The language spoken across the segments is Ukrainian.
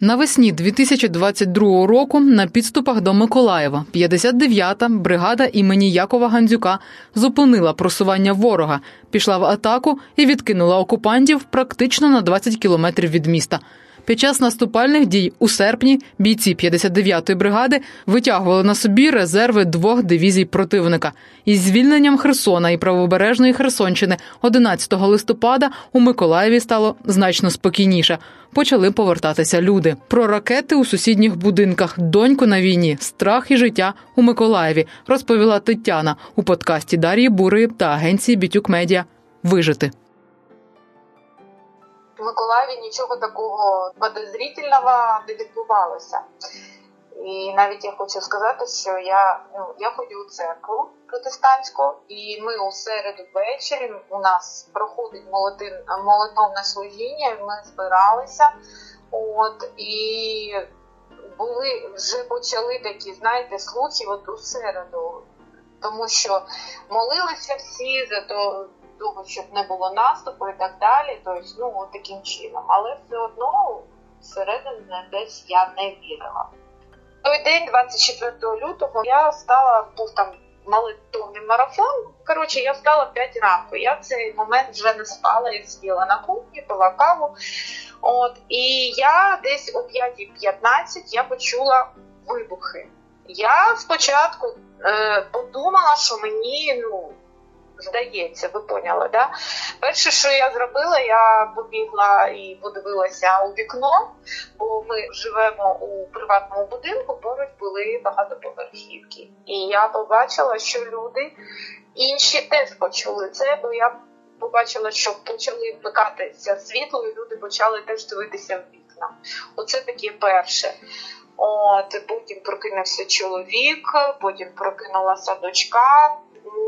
Навесні 2022 року на підступах до Миколаєва 59-та бригада імені Якова Гандзюка зупинила просування ворога, пішла в атаку і відкинула окупантів практично на 20 кілометрів від міста. Під час наступальних дій у серпні бійці 59-ї бригади витягували на собі резерви двох дивізій противника. Із звільненням Херсона і правобережної Херсонщини 11 листопада у Миколаєві стало значно спокійніше. Почали повертатися люди. Про ракети у сусідніх будинках, доньку на війні, страх і життя у Миколаєві розповіла Тетяна у подкасті Дар'ї Бурої та агенції Бітюк Медіа. Вижити. В Миколаєві нічого такого подозрительного не відбувалося. І навіть я хочу сказати, що я ну, я ходю у церкву протестантську, і ми у середу ввечері у нас проходить молотин, молитовне служіння, і ми збиралися. От і були вже почали такі, знаєте, слухи от у середу, тому що молилися всі за то того, щоб не було наступу і так далі. Тобто, ну таким чином. Але все одно всередині десь я не вірила. Той день, 24 лютого, я стала, був там молитовний марафон. Коротше, я встала 5 ранку. Я в цей момент вже не спала, я сиділа на кухні, пила каву. От, І я десь о 5.15 я почула вибухи. Я спочатку е, подумала, що мені ну, здається, ви поняли, да? Перше, що я зробила, я побігла і подивилася у вікно, бо ми живемо у приватному будинку, поруч були багатоповерхівки. І я побачила, що люди інші теж почули це, бо я побачила, що почали вмикатися світло, і люди почали теж дивитися в вікна. Оце таке перше. От потім прокинувся чоловік, потім прокинулася дочка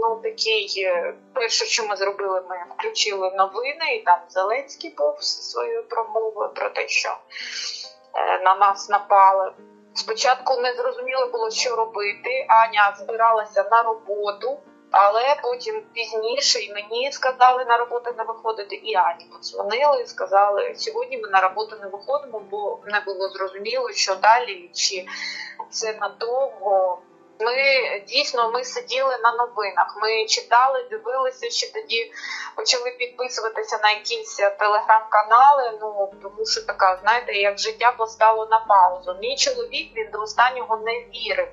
ну такий е, перше, що ми зробили, ми включили новини, і там Зеленський був своєю промовою про те, що е, на нас напали. Спочатку не зрозуміло було, що робити. Аня збиралася на роботу, але потім пізніше і мені сказали на роботу не виходити, і Ані подзвонили і сказали, сьогодні ми на роботу не виходимо, бо не було зрозуміло, що далі, чи це надовго. Ми дійсно ми сиділи на новинах. Ми читали, дивилися, що тоді почали підписуватися на якісь телеграм-канали. Ну тому що така, знаєте, як життя постало на паузу. Мій чоловік він до останнього не вірив,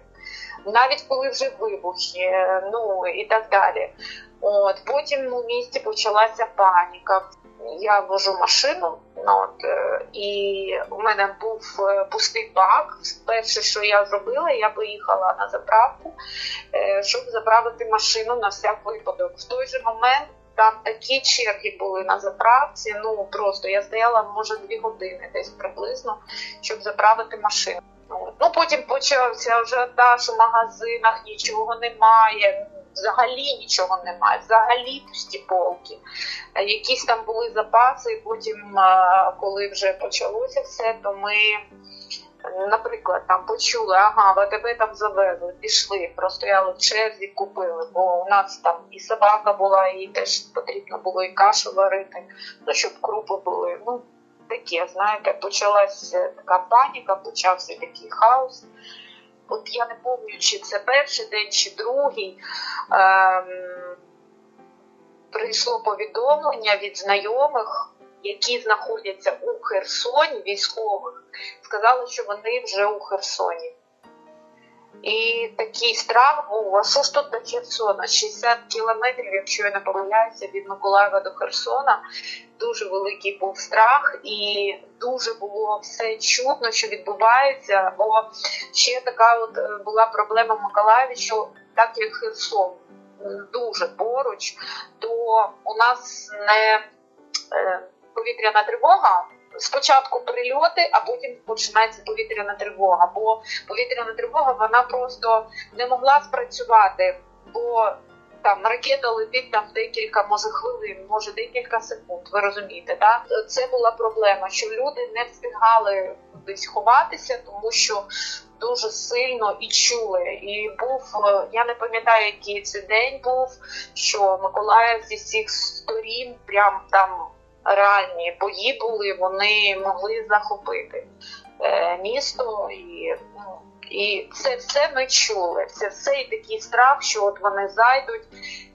навіть коли вже вибухи, ну і так далі. От потім у місті почалася паніка я вожу машину, ну, от, е, і у мене був е, пустий бак. Перше, що я зробила, я поїхала на заправку, е, щоб заправити машину на всяк випадок. В той же момент там такі черги були на заправці. Ну просто я стояла, може, дві години десь приблизно, щоб заправити машину. Ну потім почався вже в магазинах нічого немає взагалі нічого немає, взагалі пусті полки. Е, якісь там були запаси, і потім, е, коли вже почалося все, то ми. Наприклад, там почули, ага, ВТБ там завезли, пішли, простояли в черзі, купили, бо у нас там і собака була, і теж потрібно було і кашу варити, ну щоб крупи були. Ну таке, знаєте, почалася така паніка, почався такий хаос от я не пам'ятаю, чи це перший день, чи другий. Ем, Прийшло повідомлення від знайомих, які знаходяться у Херсоні, військових, сказали, що вони вже у Херсоні. І такий страх був, а що ж тут до Херсона? 60 кілометрів, якщо я не помиляюся, від Миколаєва до Херсона. Дуже великий був страх, і дуже було все чутно, що відбувається. Бо ще така от е, була проблема в Миколаєві, що так як Херсон дуже поруч, то у нас не е, повітряна тривога спочатку прильоти, а потім починається повітряна тривога. Бо повітряна тривога вона просто не могла спрацювати, бо там ракета летить там декілька, може хвилин, може декілька секунд. Ви розумієте, так? Це була проблема, що люди не встигали десь ховатися, тому що. Дуже сильно і чули, і був я не пам'ятаю, який це день був, що Миколаїв зі всіх сторін, прям там реальні бої були, вони могли захопити. Е, місто, і ну, і це все ми чули. Це все і такий страх, що от вони зайдуть.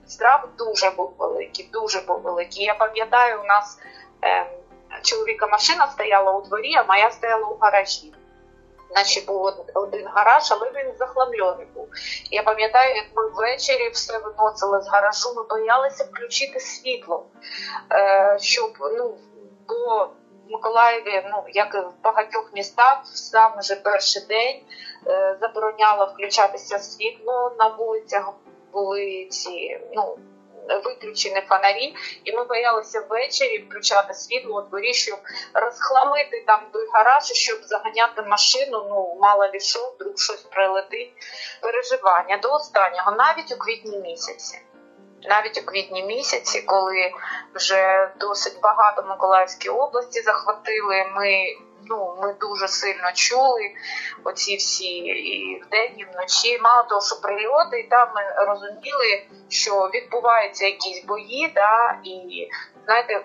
Страх дуже був великий, дуже був великий. Я пам'ятаю, у нас е, чоловіка машина стояла у дворі, а моя стояла у гаражі. Наче був один гараж, але він захламлений був. Я пам'ятаю, як ми ввечері все виносили з гаражу, ми боялися включити світло, е, щоб ну, бо в Миколаєві, ну як і в багатьох містах, саме вже перший день е, забороняло включатися світло на вулицях. Були ці ну виключені фонарі, і ми боялися ввечері включати світло у дворі, щоб розхламити там той гараж, щоб заганяти машину. Ну мало ли що, вдруг щось прилетить. Переживання до останнього, навіть у квітні місяці. Навіть у квітні місяці, коли вже досить багато Миколаївській області захватили, ми ну, ми дуже сильно чули оці всі і вдень, і вночі. Мало того, що прильоти, і там ми розуміли, що відбуваються якісь бої, да, і знаєте.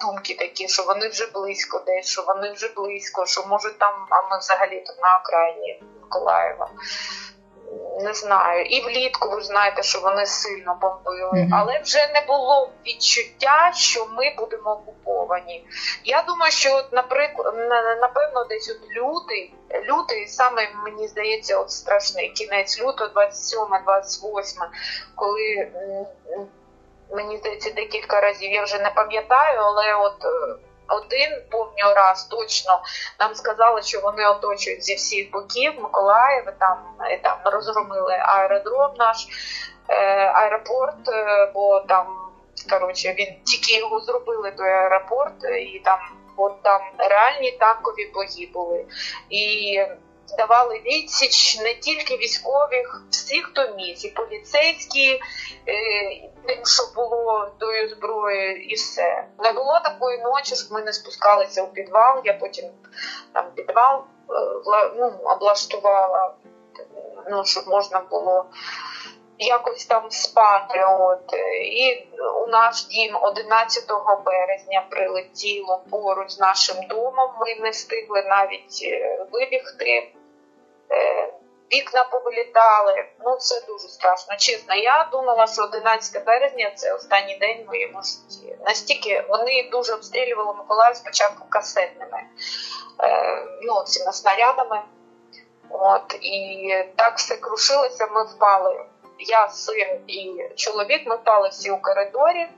Думки такі, що вони вже близько, десь що вони вже близько, що може там, а ми взагалі тут на окраїні Миколаєва не знаю. І влітку ви знаєте, що вони сильно бомбили, mm-hmm. але вже не було відчуття, що ми будемо окуповані. Я думаю, що, от, наприклад, напевно, десь от лютий, лютий саме мені здається, от страшний кінець лютого, 27-28, коли. Мені здається, декілька разів я вже не пам'ятаю, але от е, один помню раз точно нам сказали, що вони оточують зі всіх боків Миколаїв, там і там розгромили аеродром наш е, аеропорт, е, бо там коротше, він тільки його зробили той аеропорт, і там от там реальні танкові бої були. І давали відсіч не тільки військових, всіх хто міг, і поліцейські, е, тим, що було тою зброєю, і все. Не було такої ночі, щоб ми не спускалися у підвал. Я потім там підвал е, ну, облаштувала, ну, щоб можна було. Якось там спати. От. І у наш дім 11 березня прилетіло поруч з нашим домом. Ми не встигли навіть е, вибігти. Е, вікна повилітали. Ну це дуже страшно. Чесно, я думала, що 11 березня це останній день моєму житті. Настільки вони дуже обстрілювали Миколаїв спочатку касетними е, ну, цими снарядами. От, І так все крушилося, ми впали. Я, син і чоловік, ми впали всі у коридорі.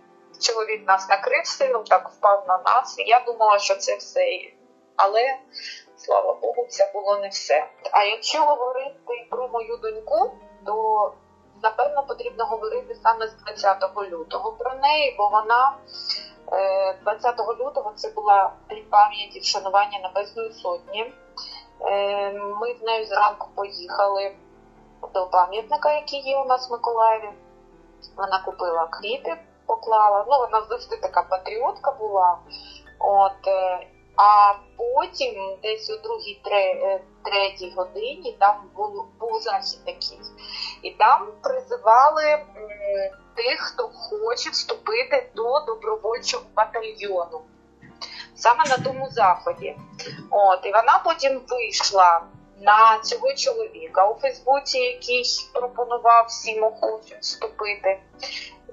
Чоловік нас накрив сином, так впав на нас. Я думала, що це все. Але слава Богу, це було не все. А якщо говорити про мою доньку, то напевно потрібно говорити саме з 20 лютого про неї, бо вона 20 е, лютого це була день пам'яті вшанування Небесної Сотні. Е, ми з нею зранку поїхали до пам'ятника, який є у нас в Миколаєві. Вона купила квіти, поклала. Ну, вона завжди така патріотка була. От, е, а потім, десь у другій е, третій годині, там був, був захід такий, і там призивали тих, хто хоче вступити до добровольчого батальйону. Саме на тому заході. От, І вона потім вийшла на цього чоловіка у Фейсбуці, який пропонував всім охочим вступити.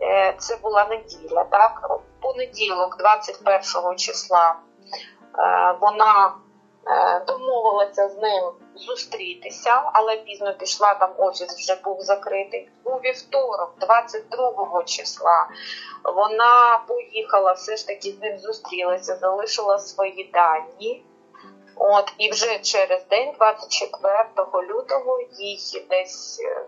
Е, це була неділя, так? Понеділок, 21 числа. Е, вона е, домовилася з ним зустрітися, але пізно пішла, там офіс вже був закритий. У вівторок, 22 числа, вона поїхала, все ж таки з ним зустрілася, залишила свої дані. От, І вже через день, 24 лютого, їй десь е,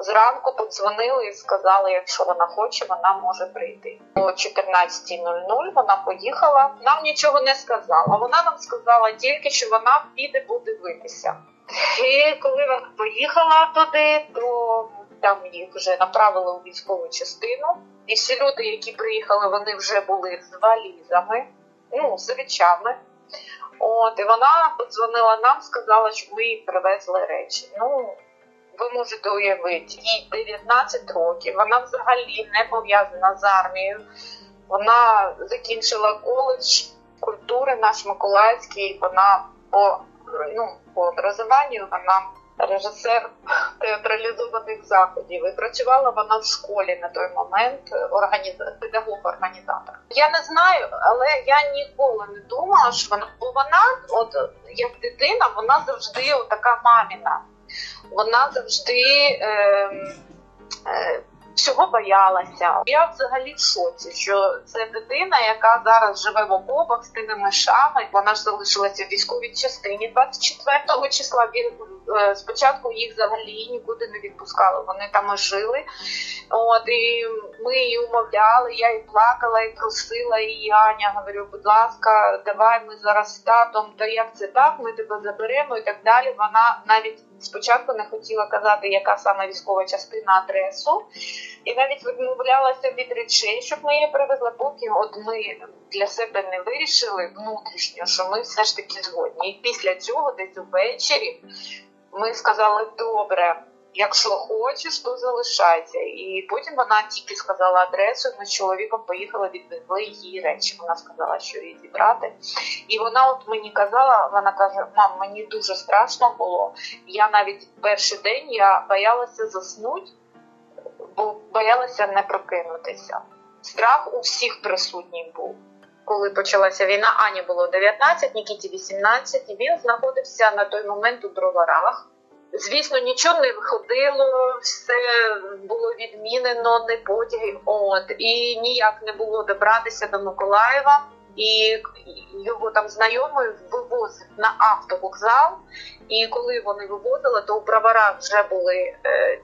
Зранку подзвонили і сказали, якщо вона хоче, вона може прийти. О 14.00 вона поїхала. Нам нічого не сказала. Вона нам сказала тільки, що вона піде подивитися. І коли вона поїхала туди, то там їх вже направили у військову частину. І всі люди, які приїхали, вони вже були з валізами, ну, з речами. От, і вона подзвонила нам, сказала, що ми їй привезли речі. Ну, ви можете уявити, їй 19 років, вона взагалі не пов'язана з армією. Вона закінчила коледж культури наш Миколаївський, вона по ну, по образованню вона режисер театралізованих заходів. І працювала вона в школі на той момент, організ... педагог-організатор. Я не знаю, але я ніколи не думала, що вона бо вона, от як дитина, вона завжди така маміна. Вона завжди. Е, е, всього боялася. Я взагалі в шоці, що це дитина, яка зараз живе в окопах з тими мишами. Вона ж залишилася в військовій частині 24 числа. Він е, спочатку їх взагалі нікуди не відпускали. Вони там жили. От і ми її умовляли. Я і плакала, і просила і Аня. Говорю, будь ласка, давай ми зараз з татом. Та як це так? Ми тебе заберемо і так далі. Вона навіть спочатку не хотіла казати, яка саме військова частина адресу, і навіть відмовлялася від речей, щоб ми її привезли, поки от ми для себе не вирішили внутрішньо, що ми все ж таки згодні. І після цього, десь увечері, ми сказали добре. Якщо хочеш, то залишайся. І потім вона тільки сказала адресу. Ми з чоловіком поїхали, відвезли її речі. Вона сказала, що її зібрати. І вона от мені казала, вона каже: Мам, мені дуже страшно було. Я навіть перший день я боялася заснути, бо боялася не прокинутися. Страх у всіх присутній був. Коли почалася війна, Ані було 19, Нікіті 18, і він знаходився на той момент у броварах. Звісно, нічого не виходило, все було відмінено, не потяги. От і ніяк не було добратися до Миколаєва і його там знайомий вивозив на автовокзал. І коли вони вивозили, то у броварах вже були е, е,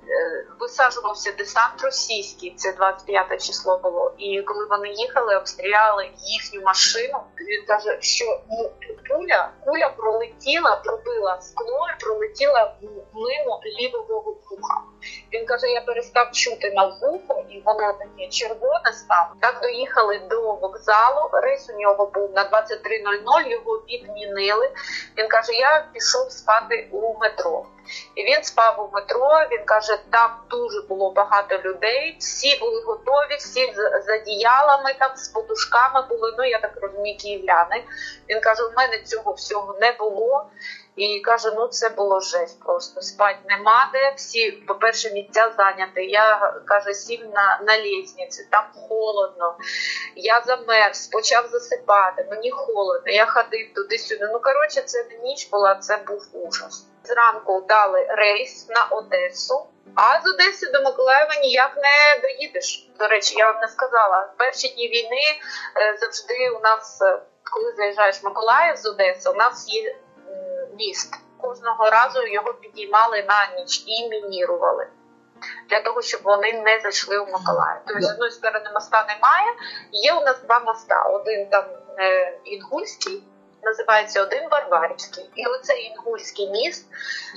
висаджувався десант російський. Це 25 число було. І коли вони їхали, обстріляли їхню машину. Він каже, що ну, куля куля пролетіла, пробила скло, і пролетіла мимо лівого вуха. Він каже: я перестав чути на вухо, і воно таке червоне стало. Так доїхали до вокзалу. Рейс у нього був на 23.00, Його відмінили. Він каже: Я пішов спати у метро. І він спав у метро. Він каже, там дуже було багато людей. Всі були готові, всі з, з одіялами, там з подушками були. Ну я так розумію, київляни. Він каже: у мене цього всього не було. І каже, ну це було жесть просто. Спать нема де. Всі, по-перше, місця зайняті. Я каже, сів на на лісниці, там холодно. Я замерз, почав засипати, мені холодно, я ходив туди-сюди. Ну, коротше, це ніч була, це був ужас. Зранку дали рейс на Одесу. А з Одеси до Миколаєва ніяк не доїдеш. До речі, я вам не сказала. В перші дні війни е, завжди у нас, е, коли заїжджаєш в Миколаїв з Одеси, у нас є міст. Кожного разу його підіймали на ніч і мінірували. Для того, щоб вони не зайшли в Миколаїв. Тобто, з одної сторони моста немає. Є у нас два моста: один там е, Інгульський, називається один Варварівський. І оцей Інгульський міст,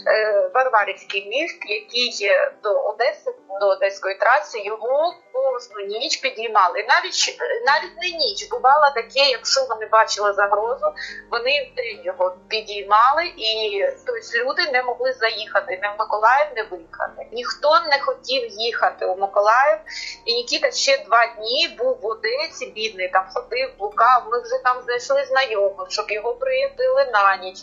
е, Варварівський міст, який до Одеси, до Одеської траси, його кожну ніч підіймали. Навіть навіть не ніч бувало таке, якщо вони бачили загрозу, вони в день його підіймали, і тобто люди не могли заїхати не в Миколаїв, не виїхати. Ніхто не хотів їхати у Миколаїв, і Нікіта ще два дні був в Одесі, бідний там ходив, блукав. Ми вже там знайшли знайомих, щоб його приїздили на ніч.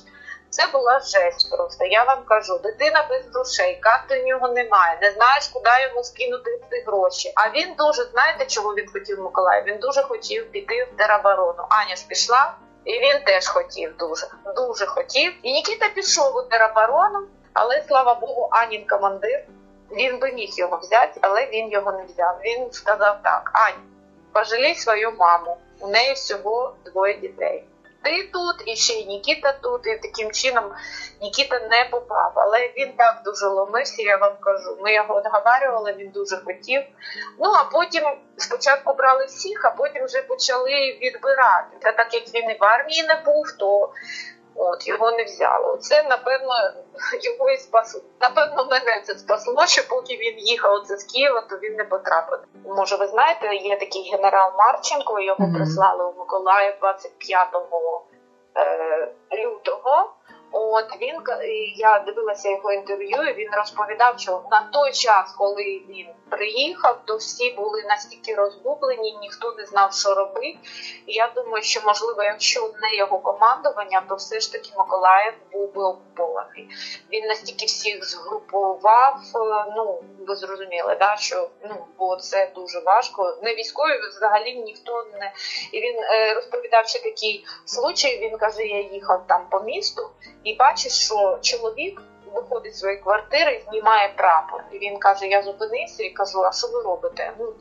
Це була жесть просто. Я вам кажу, дитина без грошей, карти в нього немає, не знаєш, куди йому скинути ці гроші. А він дуже, знаєте, чого він хотів Миколаїв? Він дуже хотів піти в тероборону. Аня ж пішла, і він теж хотів дуже, дуже хотів. І Нікіта пішов у тероборону, але слава Богу, Анін командир. Він би міг його взяти, але він його не взяв. Він сказав так: Ань, пожалій свою маму. У неї всього двоє дітей ти тут, і ще й Нікіта тут, і таким чином Нікіта не попав. Але він так дуже ломився, я вам кажу. Ми його відговарювали, він дуже хотів. Ну а потім спочатку брали всіх, а потім вже почали відбирати. Та так як він і в армії не був, то От його не взяло. Це напевно його і спасло. Напевно, мене це спасло, що поки він їхав оце з Києва, то він не потрапив. Може, ви знаєте, є такий генерал Марченко. Його mm-hmm. прислали у Миколаїв 25 е, лютого. От він я дивилася його інтерв'ю. і Він розповідав, що на той час, коли він приїхав, то всі були настільки розгублені, ніхто не знав, що робити. І я думаю, що можливо, якщо не його командування, то все ж таки Миколаїв був би окупований. Він настільки всіх згрупував. Е, ну ви зрозуміли, да що ну бо це дуже важко. Не військові взагалі ніхто не і він е, розповідав ще такий случай. Він каже: я їхав там по місту і бачиш, що чоловік виходить з своєї квартири, знімає прапор. І він каже: Я зупинився і кажу, а що ви робите? Ну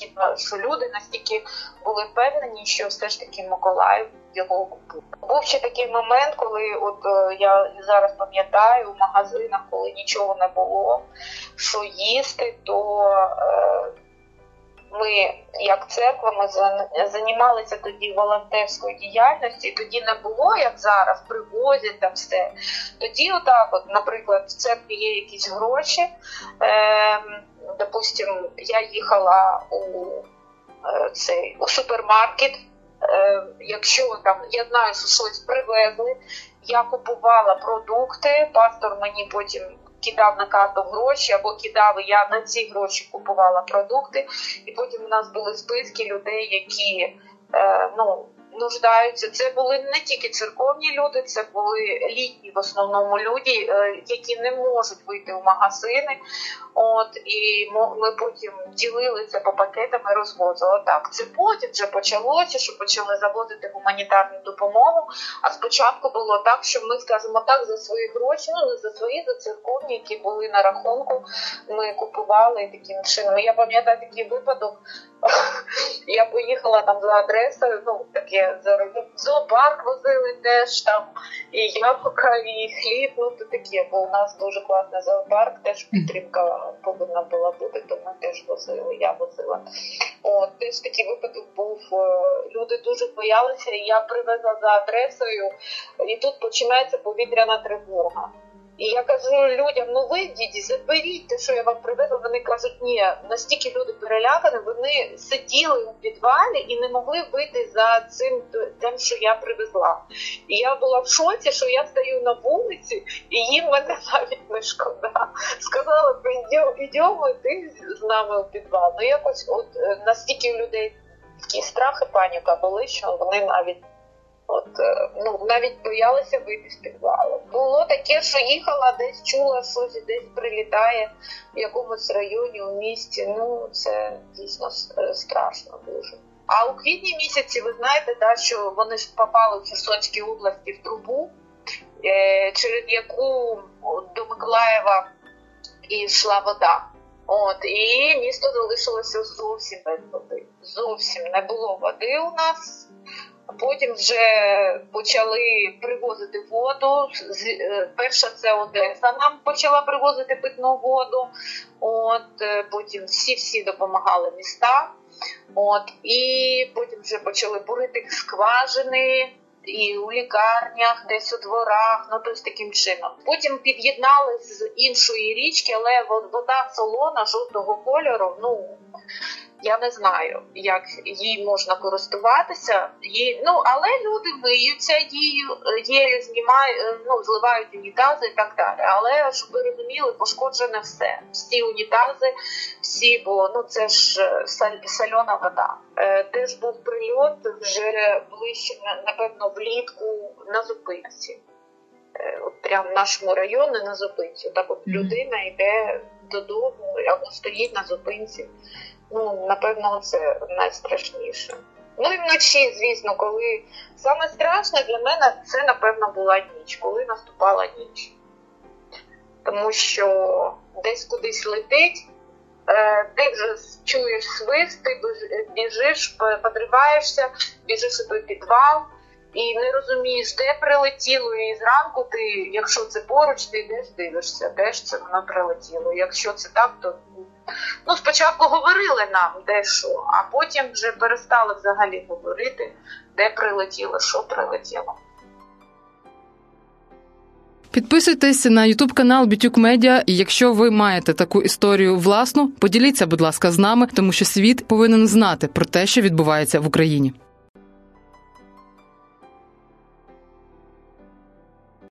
типу, що люди настільки були впевнені, що все ж таки Миколаїв його окупує. Був ще такий момент, коли от е, я зараз пам'ятаю в магазинах, коли нічого не було, що їсти, то. Е, ми, як церква, ми займалися тоді волонтерською діяльністю, тоді не було, як зараз, привозять там все. Тоді, отак, от, наприклад, в церкві є якісь гроші. Е, Допустим, я їхала у е, цей у супермаркет. Е, Якщо там я знаю, що щось привезли, я купувала продукти, пастор мені потім кидав на карту гроші або кидав, я на ці гроші купувала продукти. І потім у нас були списки людей, які е, ну, нуждаються. Це були не тільки церковні люди, це були літні в основному люди, е, які не можуть вийти в магазини. От і ми потім ділилися по пакетам і розвозили. Так, це потім вже почалося, що почали завозити гуманітарну допомогу. А спочатку було так, що ми скажімо так за свої гроші, ну не за свої, за церковні, які були на рахунку. Ми купували таким чином. Я пам'ятаю такий випадок. Я поїхала там за адресою, ну таке зоопарк возили теж там і яблука, і хліб. Ну то таке, бо у нас дуже класний зоопарк, теж підтримка повинна була бути, то ми теж возили, я возила. От, Теж такий випадок був. Е, люди дуже боялися, і я привезла за адресою, і тут починається повітряна тривога. І я кажу людям: ну вийдіть, заберіть те, що я вам привезла. Вони кажуть, ні, настільки люди перелякані, вони сиділи у підвалі і не могли вийти за цим тим, що я привезла. І я була в шоці, що я стою на вулиці, і їм мене навіть не шкода. Сказала, йдемо, йди з нами у підвал. Ну якось, от е, настільки у людей такі страхи, паніка були, що вони навіть. От е, ну навіть боялася вийти з підвалу. Було таке, що їхала, десь чула, щось десь прилітає в якомусь районі у місті. Ну це дійсно е, страшно дуже. А у квітні місяці ви знаєте, да, що вони ж попали в Херсонській області в трубу, е, через яку до Миколаєва йшла вода. От і місто залишилося зовсім без води. Зовсім не було води у нас. Потім вже почали привозити воду. Е, перша це Одеса нам почала привозити питну воду. От е, Потім всі-всі допомагали міста. От І потім вже почали бурити скважини і у лікарнях, десь у дворах, ну тобто таким чином. Потім під'єднали з іншої річки, але вода солона жовтого кольору. ну я не знаю, як їй можна користуватися. Їй, ну але люди миються її, її знімають, ну зливають унітази і так далі. Але щоб ви розуміли, пошкоджене все. Всі унітази, всі, бо ну це ж е, сальона вода. Е, теж був прильот вже ближче, напевно, влітку на зупинці. Е, от прямо в нашому районі на зупинці. Так от людина йде додому або стоїть на зупинці. Ну, напевно, це найстрашніше. Ну і вночі, звісно, коли саме страшне для мене це, напевно, була ніч, коли наступала ніч. Тому що десь кудись летить, е, ти вже чуєш свист, ти біжиш, подриваєшся, біжиш у той підвал і не розумієш, де прилетіло. І зранку ти, якщо це поруч, ти йдеш дивишся, де ж це воно прилетіло. Якщо це так, то Ну, спочатку говорили нам де що, а потім вже перестали взагалі говорити, де прилетіло, що прилетіло. Підписуйтесь на Ютуб канал Бітюк Медіа. І якщо ви маєте таку історію власну, поділіться, будь ласка, з нами, тому що світ повинен знати про те, що відбувається в Україні.